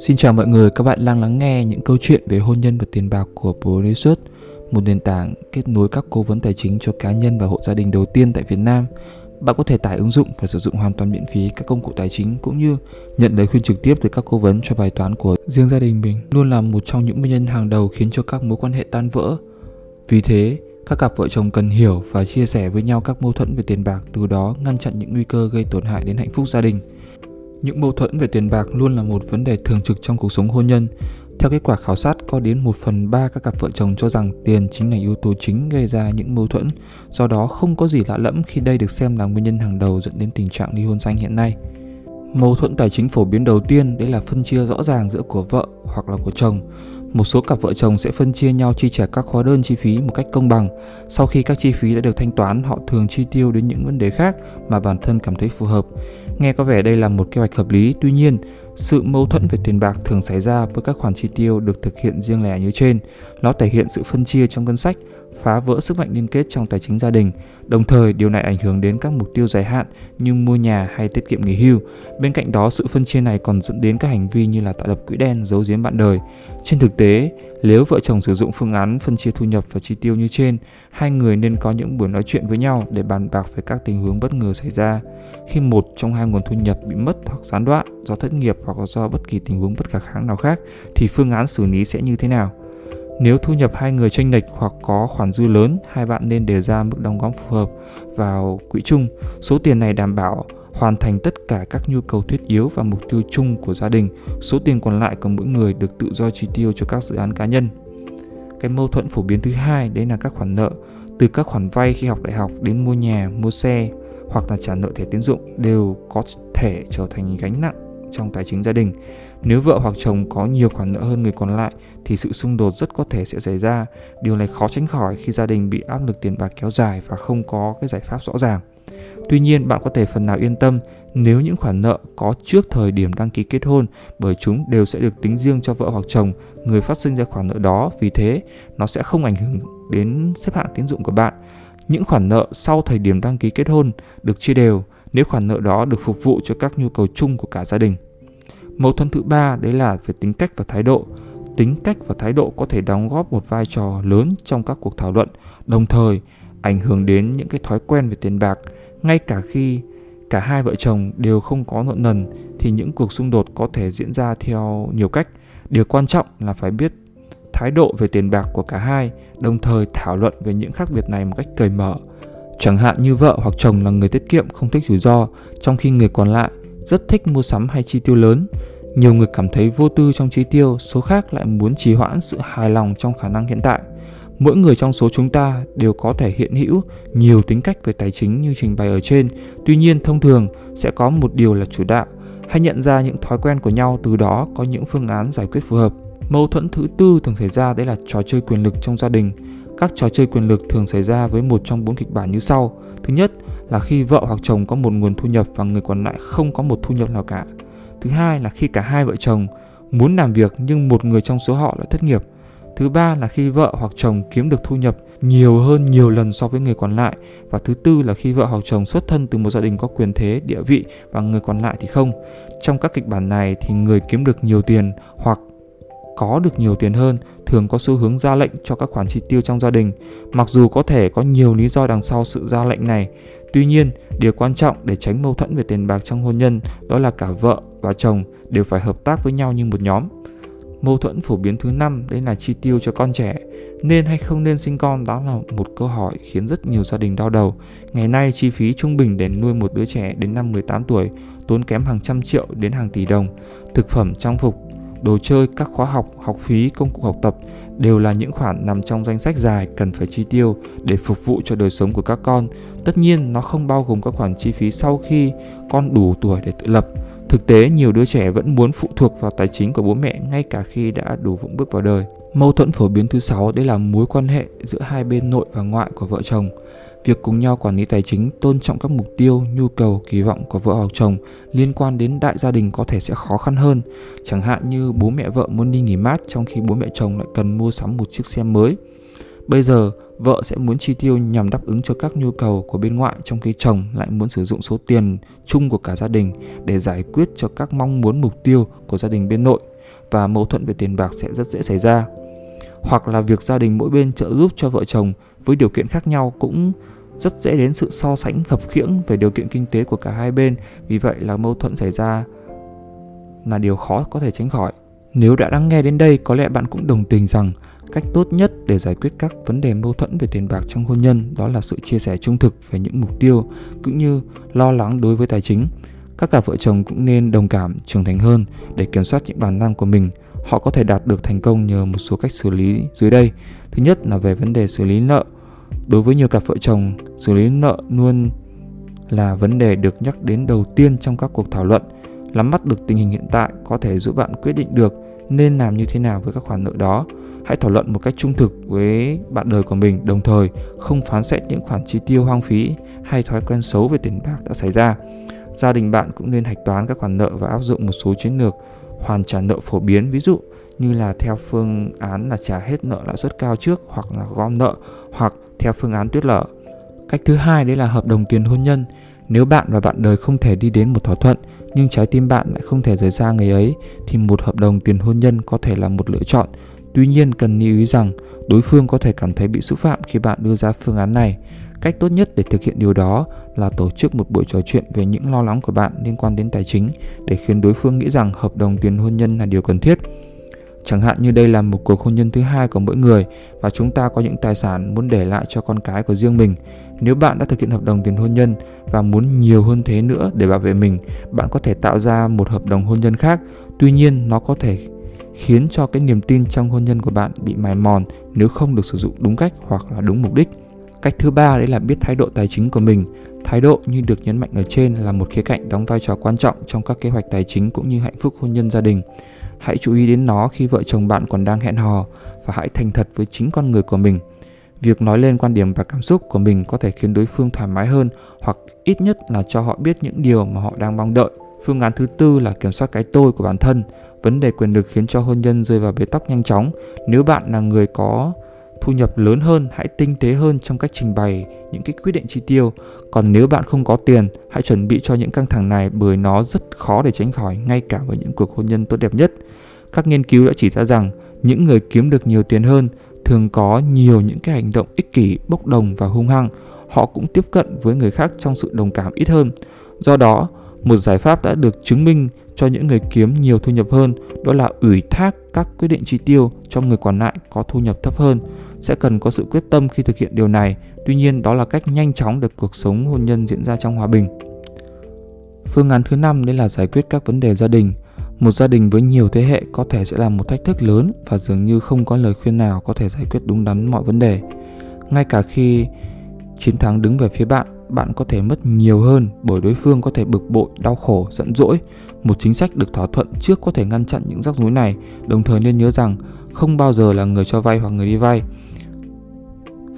Xin chào mọi người, các bạn đang lắng nghe những câu chuyện về hôn nhân và tiền bạc của Borisut, một nền tảng kết nối các cố vấn tài chính cho cá nhân và hộ gia đình đầu tiên tại Việt Nam. Bạn có thể tải ứng dụng và sử dụng hoàn toàn miễn phí các công cụ tài chính cũng như nhận lời khuyên trực tiếp từ các cố vấn cho bài toán của riêng gia đình mình luôn là một trong những nguyên nhân hàng đầu khiến cho các mối quan hệ tan vỡ. Vì thế, các cặp vợ chồng cần hiểu và chia sẻ với nhau các mâu thuẫn về tiền bạc từ đó ngăn chặn những nguy cơ gây tổn hại đến hạnh phúc gia đình. Những mâu thuẫn về tiền bạc luôn là một vấn đề thường trực trong cuộc sống hôn nhân. Theo kết quả khảo sát, có đến 1 phần 3 các cặp vợ chồng cho rằng tiền chính là yếu tố chính gây ra những mâu thuẫn, do đó không có gì lạ lẫm khi đây được xem là nguyên nhân hàng đầu dẫn đến tình trạng ly hôn xanh hiện nay. Mâu thuẫn tài chính phổ biến đầu tiên đấy là phân chia rõ ràng giữa của vợ hoặc là của chồng. Một số cặp vợ chồng sẽ phân chia nhau chi trả các hóa đơn chi phí một cách công bằng. Sau khi các chi phí đã được thanh toán, họ thường chi tiêu đến những vấn đề khác mà bản thân cảm thấy phù hợp. Nghe có vẻ đây là một kế hoạch hợp lý, tuy nhiên, sự mâu thuẫn về tiền bạc thường xảy ra với các khoản chi tiêu được thực hiện riêng lẻ như trên. Nó thể hiện sự phân chia trong ngân sách, phá vỡ sức mạnh liên kết trong tài chính gia đình. Đồng thời, điều này ảnh hưởng đến các mục tiêu dài hạn như mua nhà hay tiết kiệm nghỉ hưu. Bên cạnh đó, sự phân chia này còn dẫn đến các hành vi như là tạo lập quỹ đen, giấu giếm bạn đời. Trên thực tế, nếu vợ chồng sử dụng phương án phân chia thu nhập và chi tiêu như trên, hai người nên có những buổi nói chuyện với nhau để bàn bạc về các tình huống bất ngờ xảy ra. Khi một trong hai nguồn thu nhập bị mất hoặc gián đoạn do thất nghiệp hoặc do bất kỳ tình huống bất khả kháng nào khác thì phương án xử lý sẽ như thế nào? Nếu thu nhập hai người chênh lệch hoặc có khoản dư lớn, hai bạn nên đề ra mức đóng góp phù hợp vào quỹ chung. Số tiền này đảm bảo hoàn thành tất cả các nhu cầu thiết yếu và mục tiêu chung của gia đình. Số tiền còn lại của mỗi người được tự do chi tiêu cho các dự án cá nhân. Cái mâu thuẫn phổ biến thứ hai đấy là các khoản nợ, từ các khoản vay khi học đại học đến mua nhà, mua xe hoặc là trả nợ thẻ tín dụng đều có thể trở thành gánh nặng trong tài chính gia đình. Nếu vợ hoặc chồng có nhiều khoản nợ hơn người còn lại thì sự xung đột rất có thể sẽ xảy ra. Điều này khó tránh khỏi khi gia đình bị áp lực tiền bạc kéo dài và không có cái giải pháp rõ ràng. Tuy nhiên, bạn có thể phần nào yên tâm nếu những khoản nợ có trước thời điểm đăng ký kết hôn bởi chúng đều sẽ được tính riêng cho vợ hoặc chồng người phát sinh ra khoản nợ đó, vì thế nó sẽ không ảnh hưởng đến xếp hạng tín dụng của bạn. Những khoản nợ sau thời điểm đăng ký kết hôn được chia đều nếu khoản nợ đó được phục vụ cho các nhu cầu chung của cả gia đình. Mâu thuẫn thứ ba đấy là về tính cách và thái độ. Tính cách và thái độ có thể đóng góp một vai trò lớn trong các cuộc thảo luận, đồng thời ảnh hưởng đến những cái thói quen về tiền bạc, ngay cả khi cả hai vợ chồng đều không có nợ nần thì những cuộc xung đột có thể diễn ra theo nhiều cách. Điều quan trọng là phải biết thái độ về tiền bạc của cả hai, đồng thời thảo luận về những khác biệt này một cách cởi mở. Chẳng hạn như vợ hoặc chồng là người tiết kiệm không thích rủi ro, trong khi người còn lại rất thích mua sắm hay chi tiêu lớn. Nhiều người cảm thấy vô tư trong chi tiêu, số khác lại muốn trì hoãn sự hài lòng trong khả năng hiện tại. Mỗi người trong số chúng ta đều có thể hiện hữu nhiều tính cách về tài chính như trình bày ở trên, tuy nhiên thông thường sẽ có một điều là chủ đạo, hay nhận ra những thói quen của nhau từ đó có những phương án giải quyết phù hợp. Mâu thuẫn thứ tư thường xảy ra đấy là trò chơi quyền lực trong gia đình. Các trò chơi quyền lực thường xảy ra với một trong bốn kịch bản như sau. Thứ nhất là khi vợ hoặc chồng có một nguồn thu nhập và người còn lại không có một thu nhập nào cả. Thứ hai là khi cả hai vợ chồng muốn làm việc nhưng một người trong số họ lại thất nghiệp. Thứ ba là khi vợ hoặc chồng kiếm được thu nhập nhiều hơn nhiều lần so với người còn lại và thứ tư là khi vợ hoặc chồng xuất thân từ một gia đình có quyền thế, địa vị và người còn lại thì không. Trong các kịch bản này thì người kiếm được nhiều tiền hoặc có được nhiều tiền hơn thường có xu hướng ra lệnh cho các khoản chi tiêu trong gia đình, mặc dù có thể có nhiều lý do đằng sau sự ra lệnh này. Tuy nhiên, điều quan trọng để tránh mâu thuẫn về tiền bạc trong hôn nhân đó là cả vợ và chồng đều phải hợp tác với nhau như một nhóm. Mâu thuẫn phổ biến thứ năm đấy là chi tiêu cho con trẻ. Nên hay không nên sinh con đó là một câu hỏi khiến rất nhiều gia đình đau đầu. Ngày nay chi phí trung bình để nuôi một đứa trẻ đến năm 18 tuổi tốn kém hàng trăm triệu đến hàng tỷ đồng. Thực phẩm, trang phục, đồ chơi, các khóa học, học phí, công cụ học tập đều là những khoản nằm trong danh sách dài cần phải chi tiêu để phục vụ cho đời sống của các con. Tất nhiên nó không bao gồm các khoản chi phí sau khi con đủ tuổi để tự lập. Thực tế, nhiều đứa trẻ vẫn muốn phụ thuộc vào tài chính của bố mẹ ngay cả khi đã đủ vững bước vào đời. Mâu thuẫn phổ biến thứ sáu đây là mối quan hệ giữa hai bên nội và ngoại của vợ chồng. Việc cùng nhau quản lý tài chính, tôn trọng các mục tiêu, nhu cầu, kỳ vọng của vợ hoặc chồng liên quan đến đại gia đình có thể sẽ khó khăn hơn. Chẳng hạn như bố mẹ vợ muốn đi nghỉ mát trong khi bố mẹ chồng lại cần mua sắm một chiếc xe mới. Bây giờ, vợ sẽ muốn chi tiêu nhằm đáp ứng cho các nhu cầu của bên ngoại trong khi chồng lại muốn sử dụng số tiền chung của cả gia đình để giải quyết cho các mong muốn mục tiêu của gia đình bên nội và mâu thuẫn về tiền bạc sẽ rất dễ xảy ra. Hoặc là việc gia đình mỗi bên trợ giúp cho vợ chồng với điều kiện khác nhau cũng rất dễ đến sự so sánh khập khiễng về điều kiện kinh tế của cả hai bên, vì vậy là mâu thuẫn xảy ra là điều khó có thể tránh khỏi. Nếu đã đang nghe đến đây, có lẽ bạn cũng đồng tình rằng cách tốt nhất để giải quyết các vấn đề mâu thuẫn về tiền bạc trong hôn nhân đó là sự chia sẻ trung thực về những mục tiêu cũng như lo lắng đối với tài chính. Các cặp vợ chồng cũng nên đồng cảm, trưởng thành hơn để kiểm soát những bản năng của mình. Họ có thể đạt được thành công nhờ một số cách xử lý dưới đây. Thứ nhất là về vấn đề xử lý nợ. Đối với nhiều cặp vợ chồng, xử lý nợ luôn là vấn đề được nhắc đến đầu tiên trong các cuộc thảo luận. Nắm bắt được tình hình hiện tại có thể giúp bạn quyết định được nên làm như thế nào với các khoản nợ đó hãy thảo luận một cách trung thực với bạn đời của mình, đồng thời không phán xét những khoản chi tiêu hoang phí hay thói quen xấu về tiền bạc đã xảy ra. Gia đình bạn cũng nên hạch toán các khoản nợ và áp dụng một số chiến lược hoàn trả nợ phổ biến. Ví dụ như là theo phương án là trả hết nợ lãi suất cao trước hoặc là gom nợ, hoặc theo phương án tuyết lở. Cách thứ hai, đấy là hợp đồng tiền hôn nhân. Nếu bạn và bạn đời không thể đi đến một thỏa thuận, nhưng trái tim bạn lại không thể rời xa người ấy, thì một hợp đồng tiền hôn nhân có thể là một lựa chọn. Tuy nhiên cần lưu ý rằng đối phương có thể cảm thấy bị xúc phạm khi bạn đưa ra phương án này. Cách tốt nhất để thực hiện điều đó là tổ chức một buổi trò chuyện về những lo lắng của bạn liên quan đến tài chính để khiến đối phương nghĩ rằng hợp đồng tiền hôn nhân là điều cần thiết. Chẳng hạn như đây là một cuộc hôn nhân thứ hai của mỗi người và chúng ta có những tài sản muốn để lại cho con cái của riêng mình. Nếu bạn đã thực hiện hợp đồng tiền hôn nhân và muốn nhiều hơn thế nữa để bảo vệ mình, bạn có thể tạo ra một hợp đồng hôn nhân khác. Tuy nhiên, nó có thể khiến cho cái niềm tin trong hôn nhân của bạn bị mài mòn nếu không được sử dụng đúng cách hoặc là đúng mục đích. Cách thứ ba đấy là biết thái độ tài chính của mình. Thái độ như được nhấn mạnh ở trên là một khía cạnh đóng vai trò quan trọng trong các kế hoạch tài chính cũng như hạnh phúc hôn nhân gia đình. Hãy chú ý đến nó khi vợ chồng bạn còn đang hẹn hò và hãy thành thật với chính con người của mình. Việc nói lên quan điểm và cảm xúc của mình có thể khiến đối phương thoải mái hơn hoặc ít nhất là cho họ biết những điều mà họ đang mong đợi. Phương án thứ tư là kiểm soát cái tôi của bản thân vấn đề quyền lực khiến cho hôn nhân rơi vào bế tắc nhanh chóng. Nếu bạn là người có thu nhập lớn hơn, hãy tinh tế hơn trong cách trình bày những cái quyết định chi tiêu. Còn nếu bạn không có tiền, hãy chuẩn bị cho những căng thẳng này bởi nó rất khó để tránh khỏi, ngay cả với những cuộc hôn nhân tốt đẹp nhất. Các nghiên cứu đã chỉ ra rằng, những người kiếm được nhiều tiền hơn thường có nhiều những cái hành động ích kỷ, bốc đồng và hung hăng. Họ cũng tiếp cận với người khác trong sự đồng cảm ít hơn. Do đó một giải pháp đã được chứng minh cho những người kiếm nhiều thu nhập hơn, đó là ủy thác các quyết định chi tiêu cho người còn lại có thu nhập thấp hơn. Sẽ cần có sự quyết tâm khi thực hiện điều này, tuy nhiên đó là cách nhanh chóng để cuộc sống hôn nhân diễn ra trong hòa bình. Phương án thứ năm, đấy là giải quyết các vấn đề gia đình. Một gia đình với nhiều thế hệ có thể sẽ là một thách thức lớn và dường như không có lời khuyên nào có thể giải quyết đúng đắn mọi vấn đề. Ngay cả khi chiến thắng đứng về phía bạn bạn có thể mất nhiều hơn bởi đối phương có thể bực bội, đau khổ, giận dỗi. Một chính sách được thỏa thuận trước có thể ngăn chặn những rắc rối này, đồng thời nên nhớ rằng không bao giờ là người cho vay hoặc người đi vay.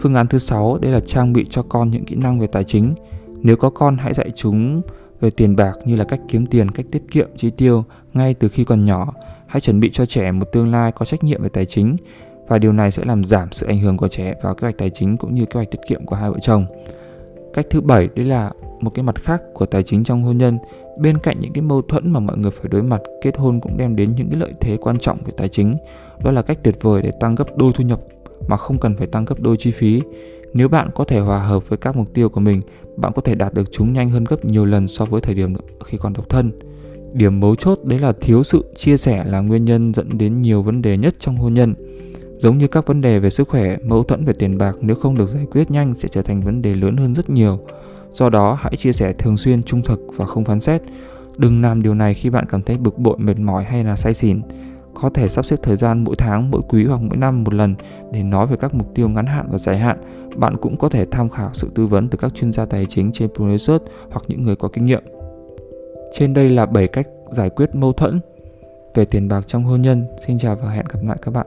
Phương án thứ sáu đây là trang bị cho con những kỹ năng về tài chính. Nếu có con hãy dạy chúng về tiền bạc như là cách kiếm tiền, cách tiết kiệm, chi tiêu ngay từ khi còn nhỏ. Hãy chuẩn bị cho trẻ một tương lai có trách nhiệm về tài chính và điều này sẽ làm giảm sự ảnh hưởng của trẻ vào kế hoạch tài chính cũng như kế hoạch tiết kiệm của hai vợ chồng cách thứ bảy, đấy là một cái mặt khác của tài chính trong hôn nhân. Bên cạnh những cái mâu thuẫn mà mọi người phải đối mặt, kết hôn cũng đem đến những cái lợi thế quan trọng về tài chính. Đó là cách tuyệt vời để tăng gấp đôi thu nhập, mà không cần phải tăng gấp đôi chi phí. Nếu bạn có thể hòa hợp với các mục tiêu của mình, bạn có thể đạt được chúng nhanh hơn gấp nhiều lần so với thời điểm khi còn độc thân. Điểm mấu chốt, đấy là thiếu sự chia sẻ là nguyên nhân dẫn đến nhiều vấn đề nhất trong hôn nhân. Giống như các vấn đề về sức khỏe, mâu thuẫn về tiền bạc nếu không được giải quyết nhanh sẽ trở thành vấn đề lớn hơn rất nhiều. Do đó, hãy chia sẻ thường xuyên, trung thực và không phán xét. Đừng làm điều này khi bạn cảm thấy bực bội, mệt mỏi hay là say xỉn. Có thể sắp xếp thời gian mỗi tháng, mỗi quý hoặc mỗi năm một lần để nói về các mục tiêu ngắn hạn và dài hạn. Bạn cũng có thể tham khảo sự tư vấn từ các chuyên gia tài chính trên ProResearch hoặc những người có kinh nghiệm. Trên đây là 7 cách giải quyết mâu thuẫn về tiền bạc trong hôn nhân. Xin chào và hẹn gặp lại các bạn.